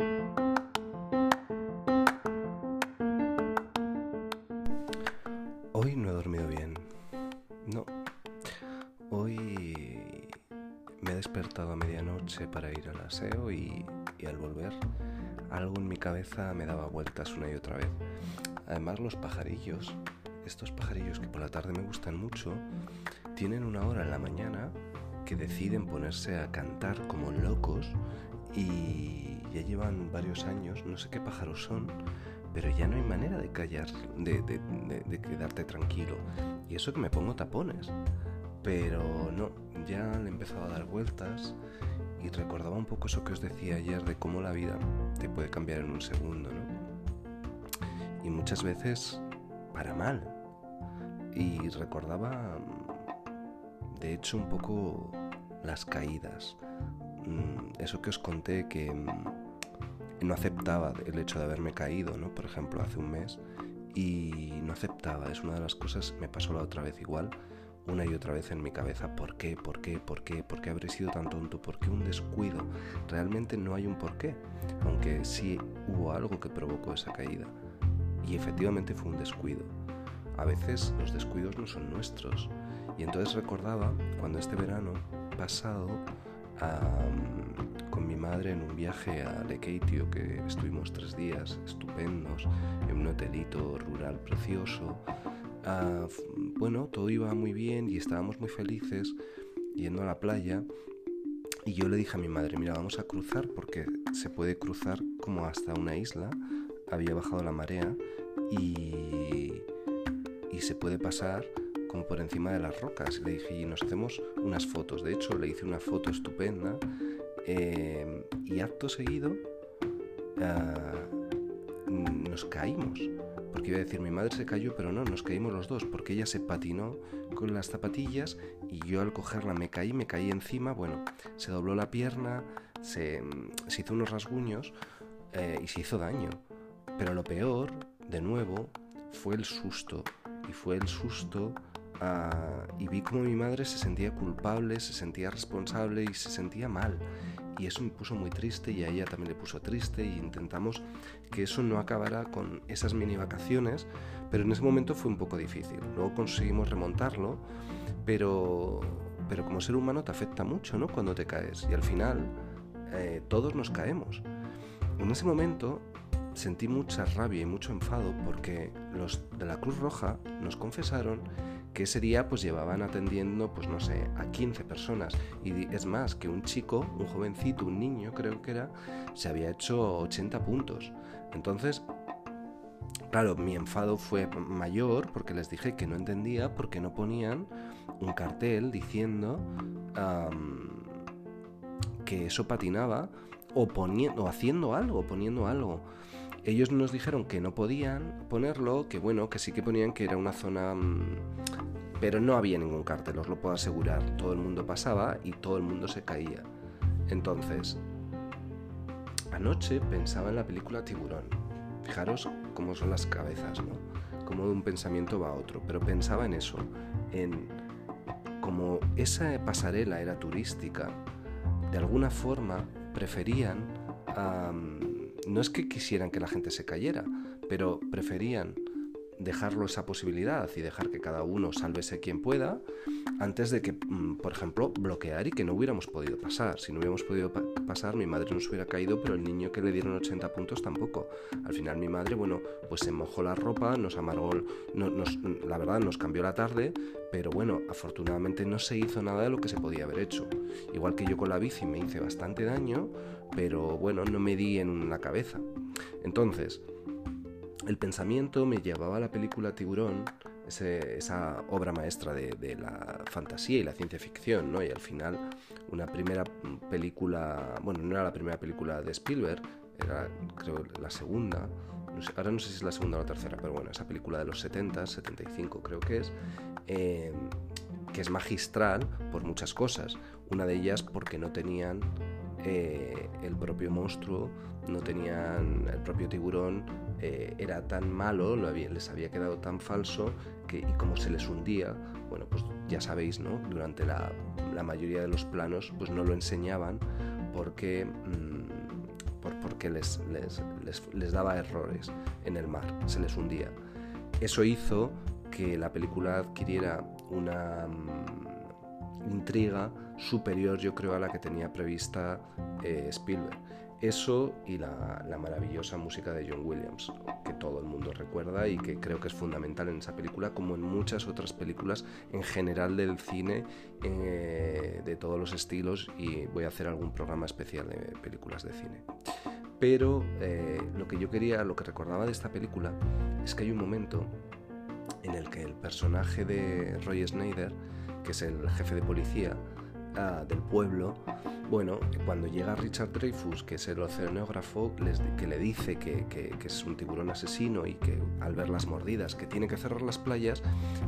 Hoy no he dormido bien. No. Hoy me he despertado a medianoche para ir al aseo y, al volver algo en mi cabeza me daba vueltas una y otra vez. Además los pajarillos, estos pajarillos que por la tarde me gustan mucho, tienen una hora en la mañana que deciden ponerse a cantar como locos y ya llevan varios años, no sé qué pájaros son, pero ya no hay manera de callar, de, quedarte tranquilo. Y eso que me pongo tapones. Pero no, ya le he empezado a dar vueltas y recordaba un poco eso que os decía ayer de cómo la vida te puede cambiar en un segundo, ¿no? Y muchas veces para mal. Y recordaba, de hecho, un poco las caídas. Mm, eso que os conté que no aceptaba el hecho de haberme caído, ¿no? Por ejemplo, hace un mes y no aceptaba. Es una de las cosas, me pasó la otra vez igual, una y otra vez en mi cabeza. ¿Por qué? ¿Por qué? ¿Por qué? ¿Por qué habré sido tan tonto? ¿Por qué un descuido? Realmente no hay un por qué, aunque sí hubo algo que provocó esa caída. Y efectivamente fue un descuido. A veces los descuidos no son nuestros. Y entonces recordaba cuando este verano pasado con mi madre en un viaje a Lekeitio que estuvimos tres días estupendos en un hotelito rural precioso. Ah, bueno, todo iba muy bien y estábamos muy felices yendo a la playa. Y yo le dije a mi madre, mira, vamos a cruzar porque se puede cruzar como hasta una isla. Había bajado la marea y, y se puede pasar como por encima de las rocas. Le dije, y nos hacemos unas fotos. De hecho, le hice una foto estupenda. Eh, y acto seguido ah, nos caímos. Porque iba a decir, mi madre se cayó, pero no, nos caímos los dos, porque ella se patinó con las zapatillas y yo al cogerla me caí, me caí encima, bueno, se dobló la pierna, se, se hizo unos rasguños eh, y se hizo daño. Pero lo peor, de nuevo, fue el susto. Y fue el susto y vi como mi madre se sentía culpable, se sentía responsable y se sentía mal. Y eso me puso muy triste y a ella también le puso triste y intentamos que eso no acabara con esas mini vacaciones, pero en ese momento fue un poco difícil. Luego conseguimos remontarlo, pero, pero como ser humano te afecta mucho ¿no? cuando te caes y al final eh, todos nos caemos. En ese momento sentí mucha rabia y mucho enfado porque los de la Cruz Roja nos confesaron que ese día pues llevaban atendiendo pues no sé a 15 personas y es más que un chico, un jovencito, un niño creo que era, se había hecho 80 puntos. Entonces, claro, mi enfado fue mayor porque les dije que no entendía por qué no ponían un cartel diciendo que eso patinaba o, poniendo, o haciendo algo, poniendo algo. Ellos nos dijeron que no podían ponerlo, que bueno, que sí que ponían que era una zona... Mm, pero no había ningún cartel, os lo puedo asegurar. Todo el mundo pasaba y todo el mundo se caía. Entonces, anoche pensaba en la película Tiburón. Fijaros cómo son las cabezas, ¿no? Cómo de un pensamiento va a otro. Pero pensaba en eso, en como esa pasarela era turística, de alguna forma preferían no es que quisieran que la gente se cayera, pero preferían dejarlo esa posibilidad y dejar que cada uno sálvese quien pueda antes de que, mm, por ejemplo, bloquear y que no hubiéramos podido pasar. Si no hubiéramos podido pasar, mi madre nos hubiera caído, pero el niño que le dieron 80 puntos tampoco. Al final mi madre, bueno, pues se mojó la ropa, nos amargó, nos, la verdad nos cambió la tarde, pero bueno, afortunadamente no se hizo nada de lo que se podía haber hecho. Igual que yo con la bici me hice bastante daño, pero bueno, no me di en la cabeza. Entonces, el pensamiento me llevaba a la película Tiburón, esa obra maestra de, la fantasía y la ciencia ficción, ¿no? Y al final, una primera película, bueno, no era la primera película de Spielberg, era creo la segunda, ahora no sé si es la segunda o la tercera, pero bueno, esa película de los 70, 75 creo que es, eh, que es magistral por muchas cosas. Una de ellas porque no tenían eh, el propio monstruo, no tenían el propio tiburón, eh, era tan malo, lo les había quedado tan falso que, y como se les hundía, bueno, pues ya sabéis, ¿no? Durante la, mayoría de los planos, pues no lo enseñaban porque, mm, por, porque les, daba errores en el mar, se les hundía. Eso hizo que la película adquiriera una mm, intriga superior, yo creo, a la que tenía prevista eh, Spielberg. Eso y la, maravillosa música de John Williams, que todo el mundo recuerda y que creo que es fundamental en esa película, como en muchas otras películas en general del cine, eh, de todos los estilos, y voy a hacer algún programa especial de películas de cine. Pero eh, lo que yo quería, lo que recordaba de esta película, es que hay un momento en el que el personaje de Roy Snyder, que es el jefe de policía del pueblo, bueno, cuando llega Richard Dreyfus, que es el oceanógrafo, que le dice que, es un tiburón asesino y que al ver las mordidas que tiene que cerrar las playas,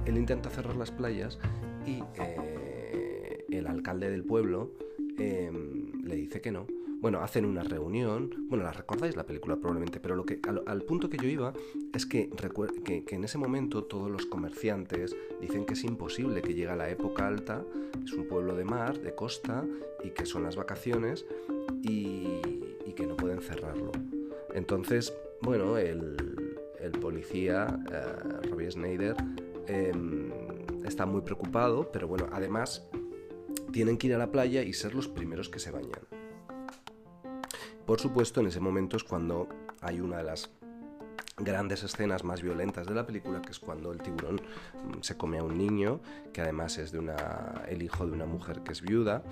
él intenta cerrar las playas y eh, el alcalde del pueblo em, le dice que no bueno, hacen una reunión, bueno, la recordáis la película probablemente, pero lo que, al, punto que yo iba es que, que, que, en ese momento todos los comerciantes dicen que es imposible que llegue a la época alta, es un pueblo de mar, de costa, y que son las vacaciones, y, que no pueden cerrarlo. Entonces, bueno, el, policía, uh, Robbie Schneider, em, está muy preocupado, pero bueno, además tienen que ir a la playa y ser los primeros que se bañan. Por supuesto, en ese momento es cuando hay una de las grandes escenas más violentas de la película, que es cuando el tiburón mm, se come a un niño, que además es el hijo de una mujer que es viuda.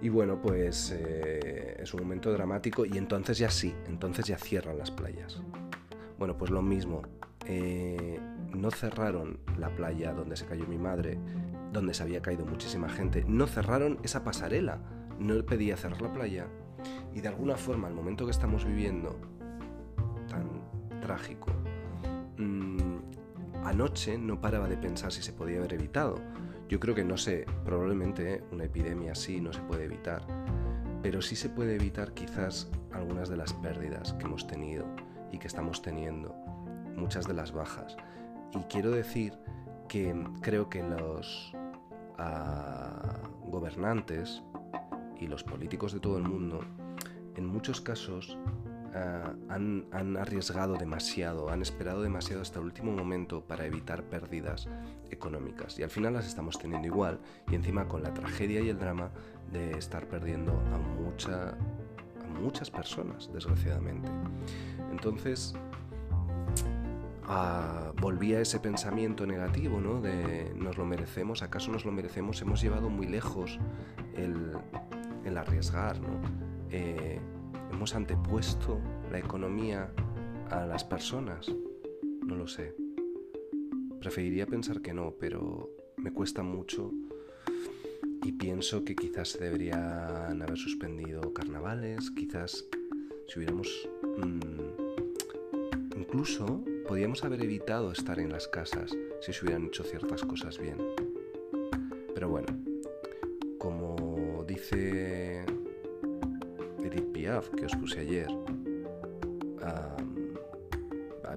Y bueno, pues eh, es un momento dramático y entonces ya sí, entonces ya cierran las playas. Bueno, pues lo mismo, eh, no cerraron la playa donde se cayó mi madre, donde se había caído muchísima gente, no cerraron esa pasarela, no pedía cerrar la playa, y de alguna forma, el momento que estamos viviendo, tan trágico, mm, anoche no paraba de pensar si se podía haber evitado. Yo creo que no sé, probablemente una epidemia así no se puede evitar, pero sí se puede evitar quizás algunas de las pérdidas que hemos tenido y que estamos teniendo, muchas de las bajas. Y quiero decir que creo que los ah, gobernantes y los políticos de todo el mundo en muchos casos ah, han, arriesgado demasiado, han esperado demasiado hasta el último momento para evitar pérdidas económicas. Y al final las estamos teniendo igual y encima con la tragedia y el drama de estar perdiendo a, mucha, a muchas personas, desgraciadamente. Entonces, ah, volví a ese pensamiento negativo, ¿no? De nos lo merecemos, ¿acaso nos lo merecemos? Hemos llevado muy lejos el, el arriesgar, ¿no? Eh, hemos antepuesto la economía a las personas? No lo sé. Preferiría pensar que no, pero me cuesta mucho y pienso que quizás se deberían haber suspendido carnavales, quizás si hubiéramos... Mm, incluso podríamos haber evitado estar en las casas si se hubieran hecho ciertas cosas bien. Pero bueno, como dice que os puse ayer,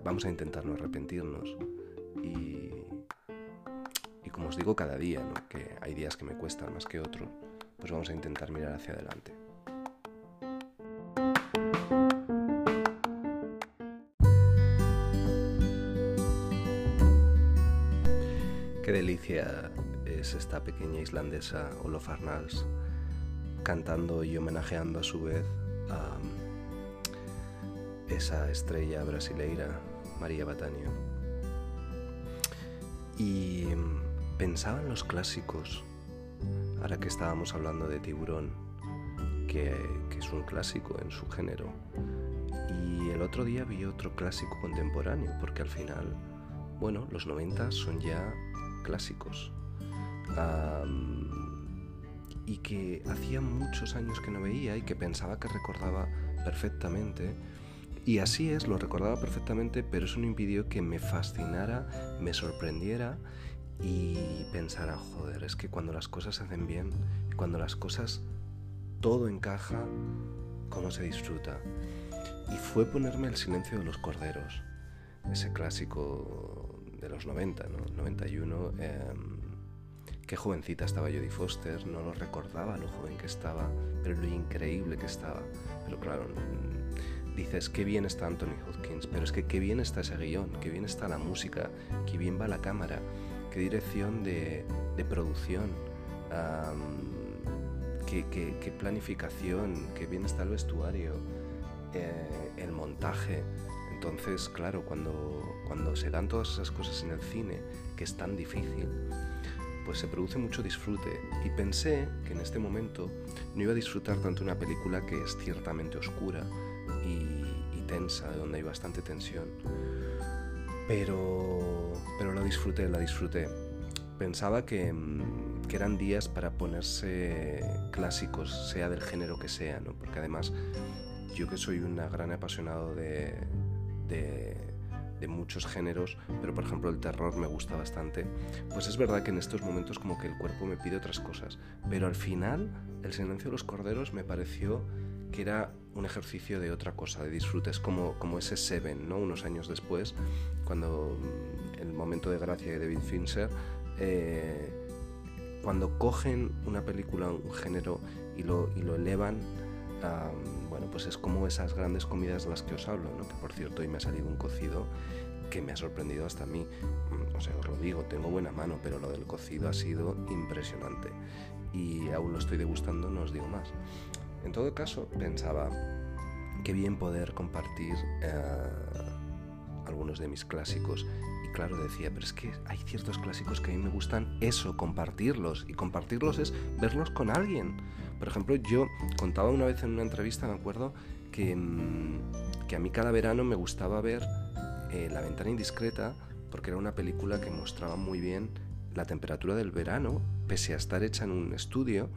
vamos a intentar no arrepentirnos. Y, y, como os digo cada día, que hay días que me cuestan más que otros, pues vamos a intentar mirar hacia adelante. Qué delicia es esta pequeña islandesa Olof Arnalds cantando y homenajeando a su vez esa estrella brasileira, María Batanio. Y pensaba en los clásicos, ahora que estábamos hablando de Tiburón, que, es un clásico en su género. Y el otro día vi otro clásico contemporáneo, porque al final, bueno, los 90 son ya clásicos y que hacía muchos años que no veía y que pensaba que recordaba perfectamente. Y así es, lo recordaba perfectamente, pero eso no impidió que me fascinara, me sorprendiera y pensara, joder, es que cuando las cosas se hacen bien, cuando las cosas todo encaja, cómo se disfruta. Y fue ponerme el silencio de los corderos, ese clásico de los 90, ¿no? 91. Qué jovencita estaba Jodie Foster, no lo recordaba lo joven que estaba, pero lo increíble que estaba. pero claro, mm, dices, qué bien está Anthony Hopkins, pero es que qué bien está ese guion, qué bien está la música, qué bien va la cámara, qué dirección de, producción, qué, planificación, qué bien está el vestuario, eh, el montaje. Entonces, claro, cuando, cuando se dan todas esas cosas en el cine, que es tan difícil, pues se produce mucho disfrute. Y pensé que en este momento no iba a disfrutar tanto una película que es ciertamente oscura y, tensa, donde hay bastante tensión. Pero, pero la disfruté, la disfruté. Pensaba que, que eran días para ponerse clásicos, sea del género que sea, ¿no? porque además yo que soy un gran apasionado de de muchos géneros, pero por ejemplo el terror me gusta bastante, pues es verdad que en estos momentos como que el cuerpo me pide otras cosas, pero al final el silencio de los corderos me pareció que era un ejercicio de otra cosa, de disfrutes, como, como ese Seven, ¿no? unos años después, cuando mm, el momento de gracia de David Fincher, eh, cuando cogen una película, un género y lo, y lo elevan, bueno, pues es como esas grandes comidas de las que os hablo, ¿no? que por cierto hoy me ha salido un cocido que me ha sorprendido hasta a mí. Mm, o sea, os lo digo, tengo buena mano, pero lo del cocido ha sido impresionante y aún lo estoy degustando, no os digo más. En todo caso, pensaba, qué bien poder compartir eh, algunos de mis clásicos. Y claro, decía, pero es que hay ciertos clásicos que a mí me gustan eso, compartirlos. Y compartirlos es verlos con alguien. Por ejemplo, yo contaba una vez en una entrevista, me acuerdo, que, mm, que a mí cada verano me gustaba ver eh, La ventana indiscreta, porque era una película que mostraba muy bien la temperatura del verano, pese a estar hecha en un estudio,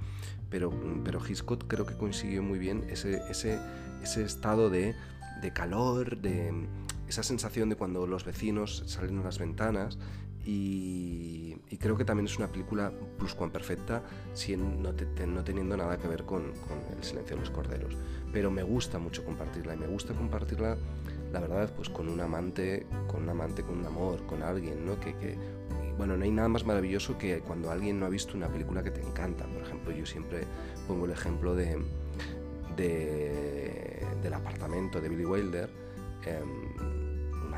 pero, pero Hitchcock creo que consiguió muy bien ese, ese, ese estado de, de calor, de esa sensación de cuando los vecinos salen a las ventanas y, creo que también es una película perfecta sin, no, teniendo nada que ver con, El silencio de los corderos. Pero me gusta mucho compartirla y me gusta compartirla, la verdad, pues con un amante, con un amante, con un amor, con alguien, ¿no? Que, bueno, no hay nada más maravilloso que cuando alguien no ha visto una película que te encanta. Por ejemplo, yo siempre pongo el ejemplo de, de del apartamento de Billy Wilder.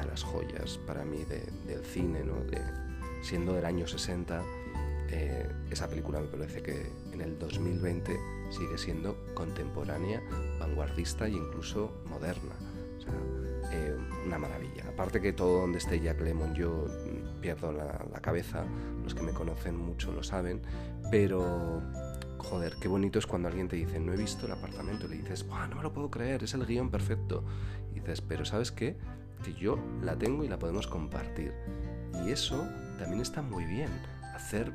De las joyas para mí del cine, ¿no? de, siendo del año 60, eh, esa película me parece que en el 2020 sigue siendo contemporánea, vanguardista e incluso moderna. O sea, eh, una maravilla. Aparte que todo donde esté Jack Lemmon yo pierdo la, la, cabeza, los que me conocen mucho lo saben, pero joder, qué bonito es cuando alguien te dice, no he visto el apartamento, y le dices, no me lo puedo creer, es el guion perfecto. Y dices, pero ¿sabes qué? Que yo la tengo y la podemos compartir. Y eso también está muy bien, hacer,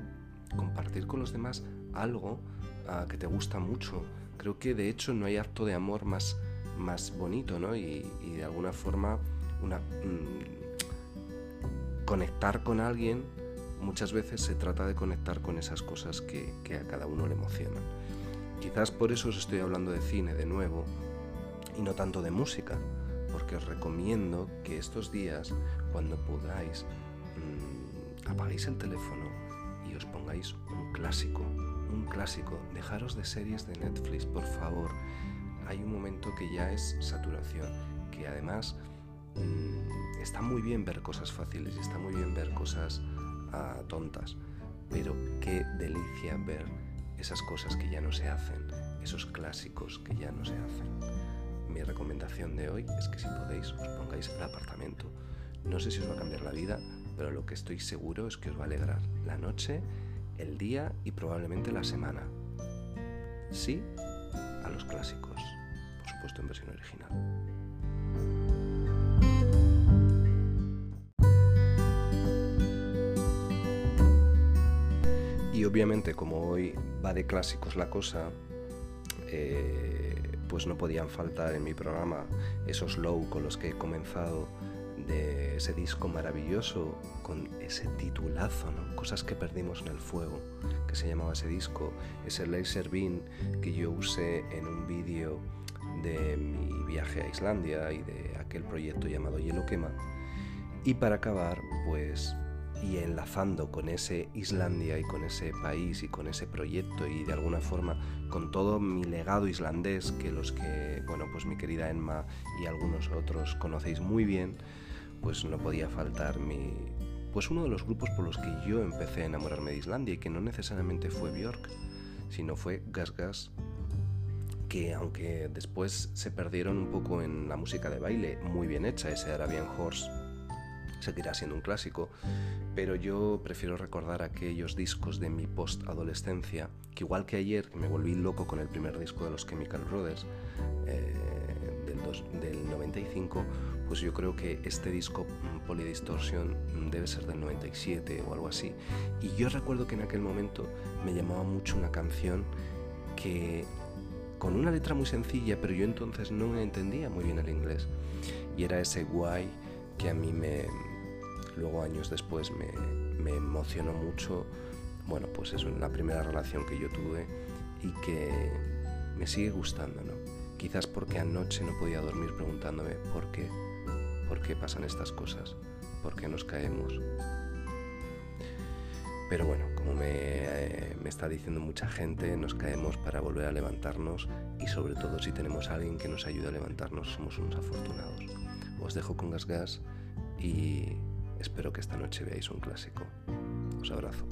compartir con los demás algo ah, que te gusta mucho. Creo que de hecho no hay acto de amor más, más bonito, ¿no? Y, de alguna forma mm, conectar con alguien muchas veces se trata de conectar con esas cosas que, que a cada uno le emocionan. Quizás por eso os estoy hablando de cine de nuevo y no tanto de música, porque os recomiendo que estos días, cuando podáis, mm, apaguéis el teléfono y os pongáis un clásico, un clásico. Dejaros de series de Netflix, por favor. Hay un momento que ya es saturación, que además mm, está muy bien ver cosas fáciles y está muy bien ver cosas ah, tontas, pero qué delicia ver esas cosas que ya no se hacen, esos clásicos que ya no se hacen mi recomendación de hoy es que si podéis os pongáis el apartamento. No sé si os va a cambiar la vida, pero lo que estoy seguro es que os va a alegrar la noche, el día y probablemente la semana. Sí a los clásicos, por supuesto en versión original. Y obviamente como hoy va de clásicos la cosa, eh, pues no podían faltar en mi programa esos low con los que he comenzado de ese disco maravilloso con ese titulazo, ¿no? Cosas que perdimos en el fuego, que se llamaba ese disco, ese laser beam que yo usé en un vídeo de mi viaje a Islandia y de aquel proyecto llamado Hielo Quema. Y para acabar, pues y enlazando con ese Islandia y con ese país y con ese proyecto y de alguna forma con todo mi legado islandés que los que, bueno, pues mi querida Emma y algunos otros conocéis muy bien, pues no podía faltar mi pues uno de los grupos por los que yo empecé a enamorarme de Islandia y que no necesariamente fue Björk, sino fue Gas Gas que aunque después se perdieron un poco en la música de baile, muy bien hecha, ese Arabian Horse seguirá siendo un clásico, pero yo prefiero recordar aquellos discos de mi post-adolescencia, que igual que ayer, que me volví loco con el primer disco de los Chemical Brothers, eh, del, del 95, pues yo creo que este disco mm, Polydistortion mm, debe ser del 97 o algo así. Y yo recuerdo que en aquel momento me llamaba mucho una canción que con una letra muy sencilla, pero yo entonces no entendía muy bien el inglés. Y era ese guay que a mí me, luego años después me, me emocionó mucho. Bueno, pues es la primera relación que yo tuve y que me sigue gustando, ¿no? Quizás porque anoche no podía dormir preguntándome por qué, por qué pasan estas cosas, por qué nos caemos. Pero bueno, como me, eh, me, está diciendo mucha gente, nos caemos para volver a levantarnos y sobre todo si tenemos a alguien que nos ayude a levantarnos, somos unos afortunados. Os dejo con Gas Gas y espero que esta noche veáis un clásico. Os abrazo.